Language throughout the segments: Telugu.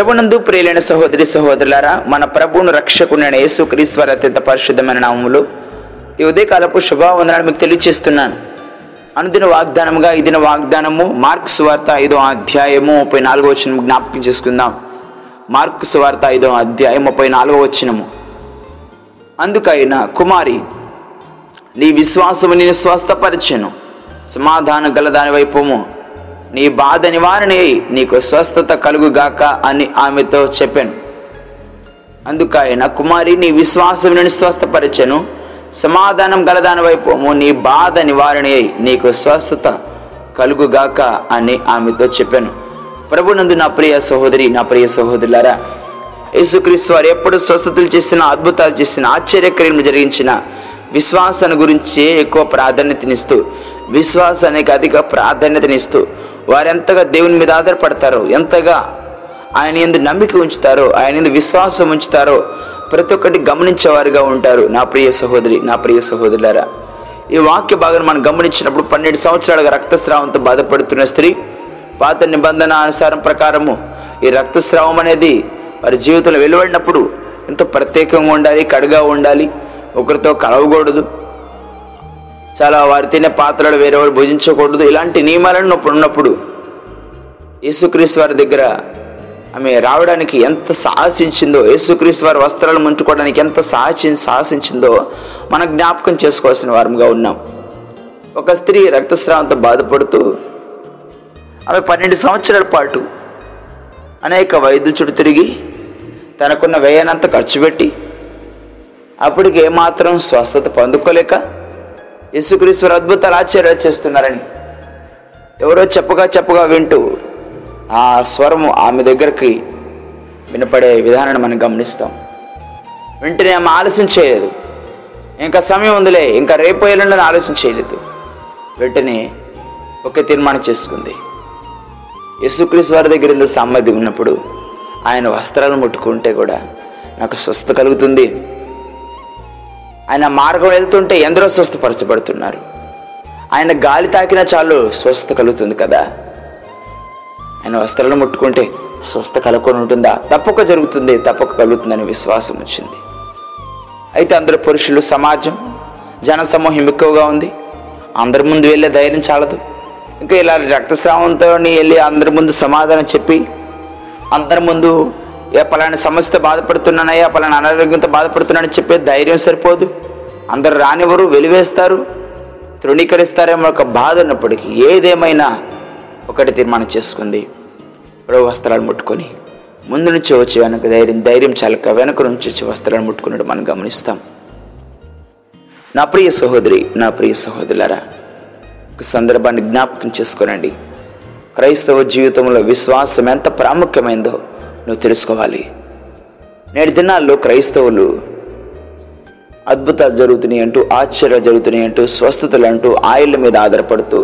ప్రభునందు ప్రియులైన సహోదరి సహోదరులారా మన ప్రభువును రక్షకునైన యేసుక్రీశ్వర అత్యంత పరిశుద్ధమైన నామములు ఈ ఉదయకాలపు శుభావందనాలు మీకు తెలియజేస్తున్నాను అనుదిన వాగ్దానముగా ఇదిన వాగ్దానము మార్క్ సువార్త ఐదో అధ్యాయము ముప్పై నాలుగో వచ్చిన జ్ఞాపకం చేసుకుందాం. మార్క్ సువార్త ఐదో అధ్యాయం ముప్పై నాలుగో వచ్చినము అందుకైన కుమారి నీ విశ్వాసము నేను స్వస్థపరిచెను. సమాధాన గల దాని వైపుము. నీ బాధ నివారణ అయి నీకు స్వస్థత కలుగుగాక అని ఆమెతో చెప్పాను. అందుకైన కుమారి నీ విశ్వాసం నేను స్వస్థపరిచాను. సమాధానం గలదాని వైపు వైపుము నీ బాధ నివారణ నీకు స్వస్థత కలుగుగాక అని ఆమెతో చెప్పాను. ప్రభునందు నా ప్రియ సహోదరి నా ప్రియ సహోదరులారా యేసుక్రీస్తు వారు ఎప్పుడు స్వస్థతలు చేసిన అద్భుతాలు చేసిన ఆశ్చర్యక్రియలు జరిగించిన విశ్వాసాన్ని గురించి ఎక్కువ ప్రాధాన్యతనిస్తూ విశ్వాసానికి అధిక ప్రాధాన్యతనిస్తూ వారు ఎంతగా దేవుని మీద ఆధారపడతారో ఎంతగా ఆయన ఎందు నమ్మిక ఉంచుతారో ఆయన ఎందు విశ్వాసం ఉంచుతారో ప్రతి ఒక్కటి గమనించేవారుగా ఉంటారు. నా ప్రియ సహోదరి నా ప్రియ సహోదరులారా ఈ వాక్య భాగాన్ని మనం గమనించినప్పుడు పన్నెండు సంవత్సరాలుగా రక్తస్రావంతో బాధపడుతున్న స్త్రీ పాత నిబంధన అనుసారం ప్రకారము ఈ రక్తస్రావం అనేది వారి జీవితంలో వెలువడినప్పుడు ఎంతో ప్రత్యేకంగా ఉండాలి కడుగా ఉండాలి ఒకరితో కలవకూడదు చాలా వారి తినే పాత్రలు వేరేవారు భుజించకూడదు. ఇలాంటి నియమాలను ఉన్నప్పుడు యేసుక్రీస్తు వారి దగ్గర ఆమె రావడానికి ఎంత సాహసించిందో యేసుక్రీస్తు వారి వస్త్రాలు ముంచుకోవడానికి ఎంత సాహసి సాహసించిందో మన జ్ఞాపకం చేసుకోవాల్సిన వారంగా ఉన్నాం. ఒక స్త్రీ రక్తస్రావంతో బాధపడుతూ ఆమె పన్నెండు సంవత్సరాల పాటు అనేక వైద్యుల చుట్టూ తిరిగి తనకున్న వ్యయానంతా ఖర్చు పెట్టి అప్పటికి ఏమాత్రం స్వస్థత పొందుకోలేక యేసుక్రీశ్వర అద్భుతాలు ఆశ్చర్యాలు చేస్తున్నారని. ఎవరో చెప్పగా చెప్పగా వింటూ ఆ స్వరము ఆమె దగ్గరికి వినపడే విధానాన్ని మనం గమనిస్తాం. వెంటనే ఆమె ఆలస్యం చేయలేదు. ఇంకా సమయం ఉందిలే ఇంకా రేపు ఎల్లుండని ఆలోచన చేయలేదు. వెంటనే ఒక తీర్మానం చేసుకుంది. యేసుక్రీస్తు వారి దగ్గర ఇంత సామర్థ్యం ఉన్నప్పుడు ఆయన వస్త్రాలను ముట్టుకుంటే కూడా నాకు స్వస్థత కలుగుతుంది. ఆయన మార్గం వెళ్తుంటే ఎందరో స్వస్థపరచబడుతున్నారు. ఆయన గాలి తాకినా చాలు స్వస్థ కలుగుతుంది కదా? ఆయన వస్త్రాలను ముట్టుకుంటే స్వస్థ కలుకొని ఉంటుందా? తప్పక జరుగుతుంది తప్పక కలుగుతుందని విశ్వాసం వచ్చింది. అయితే అందరు పురుషులు సమాజం జనసమూహం ఎక్కువగా ఉంది. అందరి ముందు వెళ్ళే ధైర్యం చాలదు. ఇంకా ఇలా రక్తస్రావంతో వెళ్ళి అందరి ముందు సమాధానం చెప్పి అందరి ముందు ఏ పలానా సమస్యతో బాధపడుతున్నానయ్యా పలానా అనారోగ్యంతో బాధపడుతున్నానని చెప్పే ధైర్యం సరిపోదు. అందరు రానివ్వరు వెలివేస్తారు తృణీకరిస్తారేమో ఒక బాధ ఉన్నప్పటికీ ఏదేమైనా ఒకటి తీర్మానం చేసుకుంది. ప్రభు వస్త్రాలు ముట్టుకొని ముందు నుంచి వచ్చి వెనక ధైర్యం ధైర్యం చాలక వెనక నుంచి వచ్చి వస్త్రాలు ముట్టుకున్నట్టు మనం గమనిస్తాం. నా ప్రియ సహోదరి నా ప్రియ సహోదరులారా ఒక సందర్భాన్ని జ్ఞాపకం చేసుకోనండి. క్రైస్తవ జీవితంలో విశ్వాసం ఎంత ప్రాముఖ్యమైందో నువ్వు తెలుసుకోవాలి. నేటి దినాల్లో క్రైస్తవులు అద్భుతాలు జరుగుతున్నాయి అంటూ ఆశ్చర్యాలు జరుగుతున్నాయి అంటూ స్వస్థతలు అంటూ ఆయిల్ మీద ఆధారపడుతూ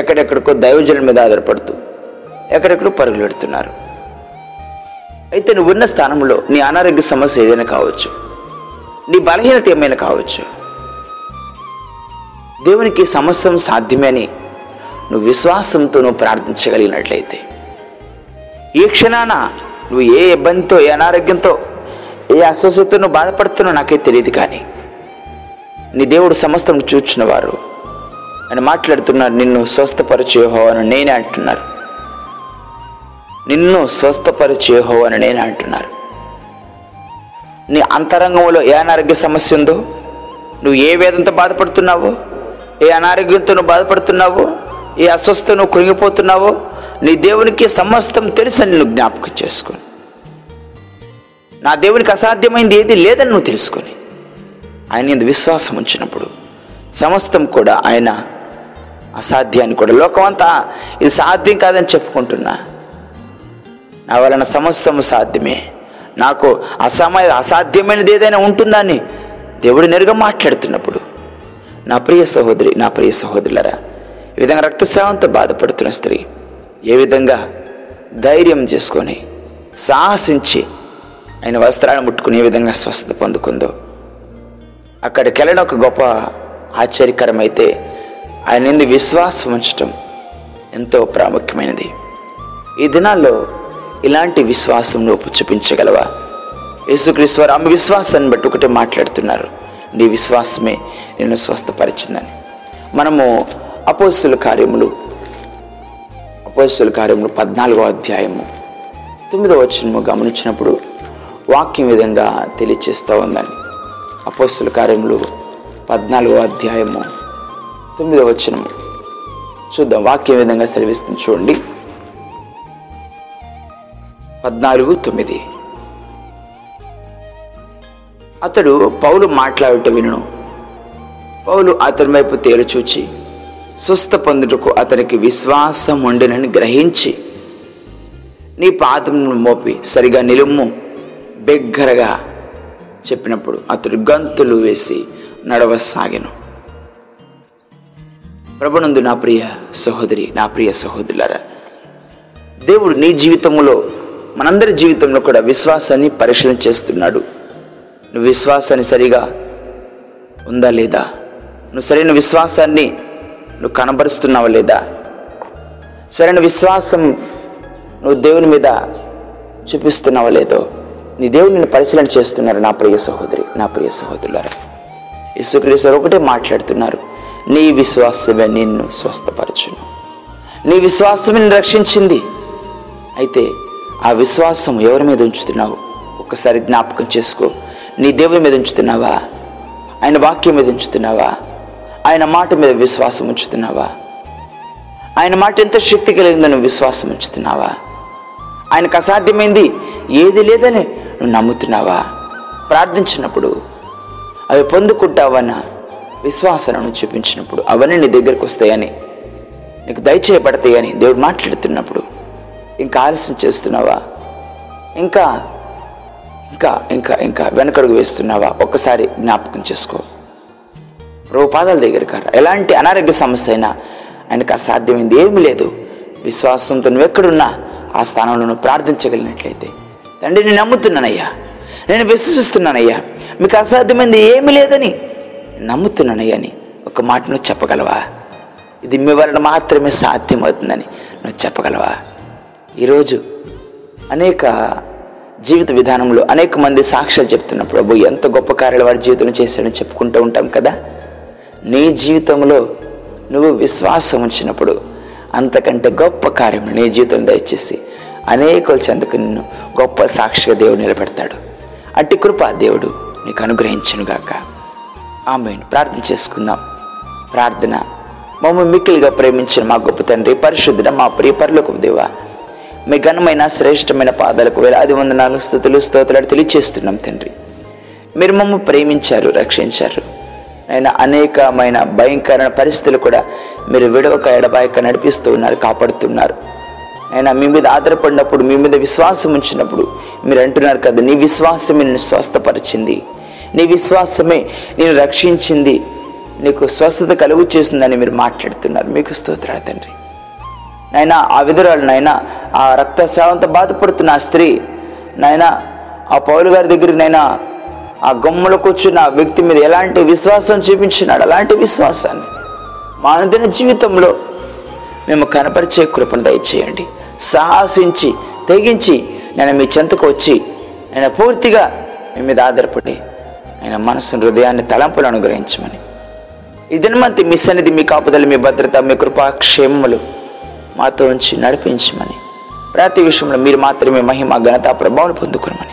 ఎక్కడెక్కడికో దైవజనుల మీద ఆధారపడుతూ ఎక్కడెక్కడో పరుగులు పెడుతున్నారు అయితే నువ్వు ఉన్న స్థానంలో నీ అనారోగ్య సమస్య ఏదైనా కావచ్చు నీ బలహీనత ఏమైనా కావచ్చు దేవునికి సమస్తం సాధ్యమే అని నువ్వు విశ్వాసంతో నువ్వు ప్రార్థించగలిగినట్లయితే ఏ క్షణాన నువ్వు ఏ ఇబ్బందితో ఏ అనారోగ్యంతో ఏ అస్వస్థతతో నువ్వు బాధపడుతున్నావు నాకే తెలియదు కానీ నీ దేవుడు సమస్తం చూచినవారు. అని మాట్లాడుతున్నారు నిన్ను స్వస్థపరిచేహో అని నేనే అంటున్నారు. నిన్ను స్వస్థపరిచేహో అని నేనే అంటున్నారు. నీ అంతరంగంలో ఏ అనారోగ్య సమస్య ఉందో నువ్వు ఏ వేదంతో బాధపడుతున్నావో ఏ అనారోగ్యంతో నువ్వు బాధపడుతున్నావో ఏ అస్వస్థ నువ్వు కృంగిపోతున్నావో నీ దేవునికి సమస్తం తెలుసని నువ్వు జ్ఞాపకం చేసుకొని నా దేవునికి అసాధ్యమైంది ఏది లేదని నువ్వు తెలుసుకొని ఆయన ఎందు విశ్వాసం ఉంచినప్పుడు సమస్తం కూడా ఆయన అసాధ్యాన్ని కూడా లోకమంతా ఇది సాధ్యం కాదని చెప్పుకుంటున్నా. నా వలన సమస్తము సాధ్యమే. నాకు అసమయ అసాధ్యమైనది ఏదైనా ఉంటుందని దేవుడు నేరుగా మాట్లాడుతున్నప్పుడు నా ప్రియ సహోదరి నా ప్రియ సహోదరులరా ఈ విధంగా రక్తస్రావంతో బాధపడుతున్న స్త్రీ ఏ విధంగా ధైర్యం చేసుకొని సాహసించి ఆయన వస్త్రాలను ముట్టుకుని ఏ విధంగా స్వస్థత పొందుకుందో అక్కడికి వెళ్ళడం ఒక గొప్ప ఆశ్చర్యకరమైతే ఆయన ఎందు విశ్వాసం ఉంచటం ఎంతో ప్రాముఖ్యమైనది. ఈ దినాల్లో ఇలాంటి విశ్వాసం నువ్వు చూపించగలవా? యేసుక్రీస్తు వారు ఆమె విశ్వాసాన్ని బట్టి ఒకటే మాట్లాడుతున్నారు. నీ విశ్వాసమే నిన్ను స్వస్థపరిచిందని. మనము అపోస్తుల కార్యములు అపోస్తుల కార్యములు పద్నాలుగో అధ్యాయము తొమ్మిదో వచ్చినము గమనించినప్పుడు వాక్యం విధంగా తెలియచేస్తూ ఉందని. అపోస్తుల కార్యములు పద్నాలుగో అధ్యాయము తొమ్మిదో వచనము. చూద్దాం వాక్యం విధంగా సెలవిస్తుంది చూడండి. పద్నాలుగు తొమ్మిది. అతడు పౌలు మాట్లాడుట వినును. పౌలు అతని వైపు తేరు చూచి స్వస్థ పొందుటకు అతనికి విశ్వాసం ఉండినని గ్రహించి నీ పాదమును మోపి సరిగా నిలుమ్ము బిగ్గరగా చెప్పినప్పుడు అతడు గంతులు వేసి నడవసాగాను. ప్రభునందు నా ప్రియ సహోదరి నా ప్రియ సహోదరులారా దేవుడు నీ జీవితంలో మనందరి జీవితంలో కూడా విశ్వాసాన్ని పరిశీలన చేస్తున్నాడు. నువ్వు విశ్వాసాన్ని సరిగా ఉందా లేదా? నువ్వు సరైన విశ్వాసాన్ని నువ్వు కనబరుస్తున్నావా లేదా? సరైన విశ్వాసం నువ్వు దేవుని మీద చూపిస్తున్నావా లేదో? నీ దేవుడు నిన్ను పరిశీలన చేస్తున్నారు నా ప్రియ సహోదరి నా ప్రియ సహోదరులారా. యేసుక్రీస్తు ఒకటే మాట్లాడుతున్నారు నీ విశ్వాసమే నిన్ను స్వస్థపరచును. నీ విశ్వాసమే నిన్ను రక్షించింది. అయితే ఆ విశ్వాసం ఎవరి మీద ఉంచుతున్నావు? ఒక్కసారి జ్ఞాపకం చేసుకో. నీ దేవుని మీద ఉంచుతున్నావా? ఆయన వాక్యం మీద ఉంచుతున్నావా? ఆయన మాట మీద విశ్వాసం ఉంచుతున్నావా? ఆయన మాట ఎంత శక్తి కలిగిందని విశ్వాసం ఉంచుతున్నావా? ఆయనకు అసాధ్యమైంది ఏది లేదని నువ్వు నమ్ముతున్నావా? ప్రార్థించినప్పుడు అవి పొందుకుంటావన్న విశ్వాసాలను చూపించినప్పుడు అవన్నీ నీ దగ్గరకు వస్తాయని నీకు దయచేయబడతాయని దేవుడు మాట్లాడుతున్నప్పుడు ఇంకా ఆలస్యం చేస్తున్నావా? ఇంకా ఇంకా ఇంకా ఇంకా వెనకడుగు వేస్తున్నావా? ఒక్కసారి జ్ఞాపకం చేసుకో. రూపాదాల పాదాల దగ్గర కారా. ఎలాంటి అనారోగ్య సమస్య అయినా ఆయనకు అసాధ్యమైంది ఏమీ లేదు. విశ్వాసంతో నువ్వు ఎక్కడున్నా ఆ స్థానంలో నువ్వు ప్రార్థించగలిగినట్లయితే తండ్రి నేను నమ్ముతున్నానయ్యా. నేను విశ్వసిస్తున్నానయ్యా. మీకు అసాధ్యమైంది ఏమీ లేదని నమ్ముతున్నానయ్యా అని ఒక మాట నువ్వు చెప్పగలవా? ఇది మీ వలన మాత్రమే సాధ్యమవుతుందని నువ్వు చెప్పగలవా? ఈరోజు అనేక జీవిత విధానంలో అనేక మంది సాక్ష్యాలు చెప్తున్న ప్రభు ఎంత గొప్ప కార్యాలు వారి జీవితంలో చేశాడని చెప్పుకుంటూ ఉంటాం కదా? నీ జీవితంలో నువ్వు విశ్వాసం ఉంచినప్పుడు అంతకంటే గొప్ప కార్యం నీ జీవితం దయచేసి అనేకులు చెందుకు నిన్ను గొప్ప సాక్షిగా దేవుడు నిలబెడతాడు. అట్టి కృప దేవుడు నీకు అనుగ్రహించునుగాక. ఆమె ప్రార్థన చేసుకుందాం. ప్రార్థన. మమ్మల్ని మిక్కిలిగా ప్రేమించిన మా గొప్ప తండ్రి పరిశుద్ధుడ మా ప్రియ దేవ మీ ఘనమైన శ్రేష్టమైన పాదాలకు వేలాది వందనాలు స్థుతులు స్తోత్రాలు తెలియచేస్తున్నాం తండ్రి. మీరు మమ్మల్ని ప్రేమించారు రక్షించారు. ఆయన అనేకమైన భయంకరమైన పరిస్థితులు కూడా మీరు విడవక ఎడబాయక నడిపిస్తూ ఉన్నారు కాపాడుతున్నారు ఆయన మీ మీద ఆధారపడినప్పుడు మీ మీద విశ్వాసం ఉంచినప్పుడు మీరు అంటున్నారు కదా నీ విశ్వాసమే నిన్ను స్వస్థపరిచింది. నీ విశ్వాసమే నేను రక్షించింది. నీకు స్వస్థత కలుగు చేసిందని మీరు మాట్లాడుతున్నారు. మీకు స్తోత్రాలు తండ్రి. నాయనా ఆ విధురాలు నాయన ఆ రక్తస్రావంతో బాధపడుతున్న ఆ స్త్రీ నాయనా ఆ పౌలు గారి దగ్గరికి నైనా ఆ గమ్ములో కూర్చున్న ఆ వ్యక్తి మీద ఎలాంటి విశ్వాసం చూపించినాడు? అలాంటి విశ్వాసాన్ని మానదిన జీవితంలో మేము కనపరిచే కృపను దయచేయండి. సాహసించి తెగించి నేను మీ చెంతకు వచ్చి నేను పూర్తిగా మీ మీద ఆధారపడి నేను మనసు హృదయాన్ని తలంపులు అనుగ్రహించమని. ఈ దినమంతి మీ సన్నిధి మీ కాపుదలు మీ భద్రత మీ కృపాక్షేమములు మాతో ఉంచి నడిపించమని. ప్రతి విషయంలో మీరు మాత్రమే మహిమ ఘనత ప్రభావం పొందుకునమని.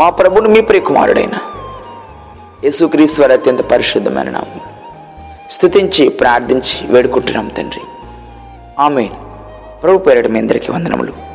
మా ప్రభుని మీ ప్రియకుమారుడైన వారి అత్యంత పరిశుద్ధమైన నామం స్తుతించి ప్రార్థించి వేడుకుంటున్నాం తండ్రి. ఆమె ప్రభు పేరడు మీ అందరికీ వందనములు.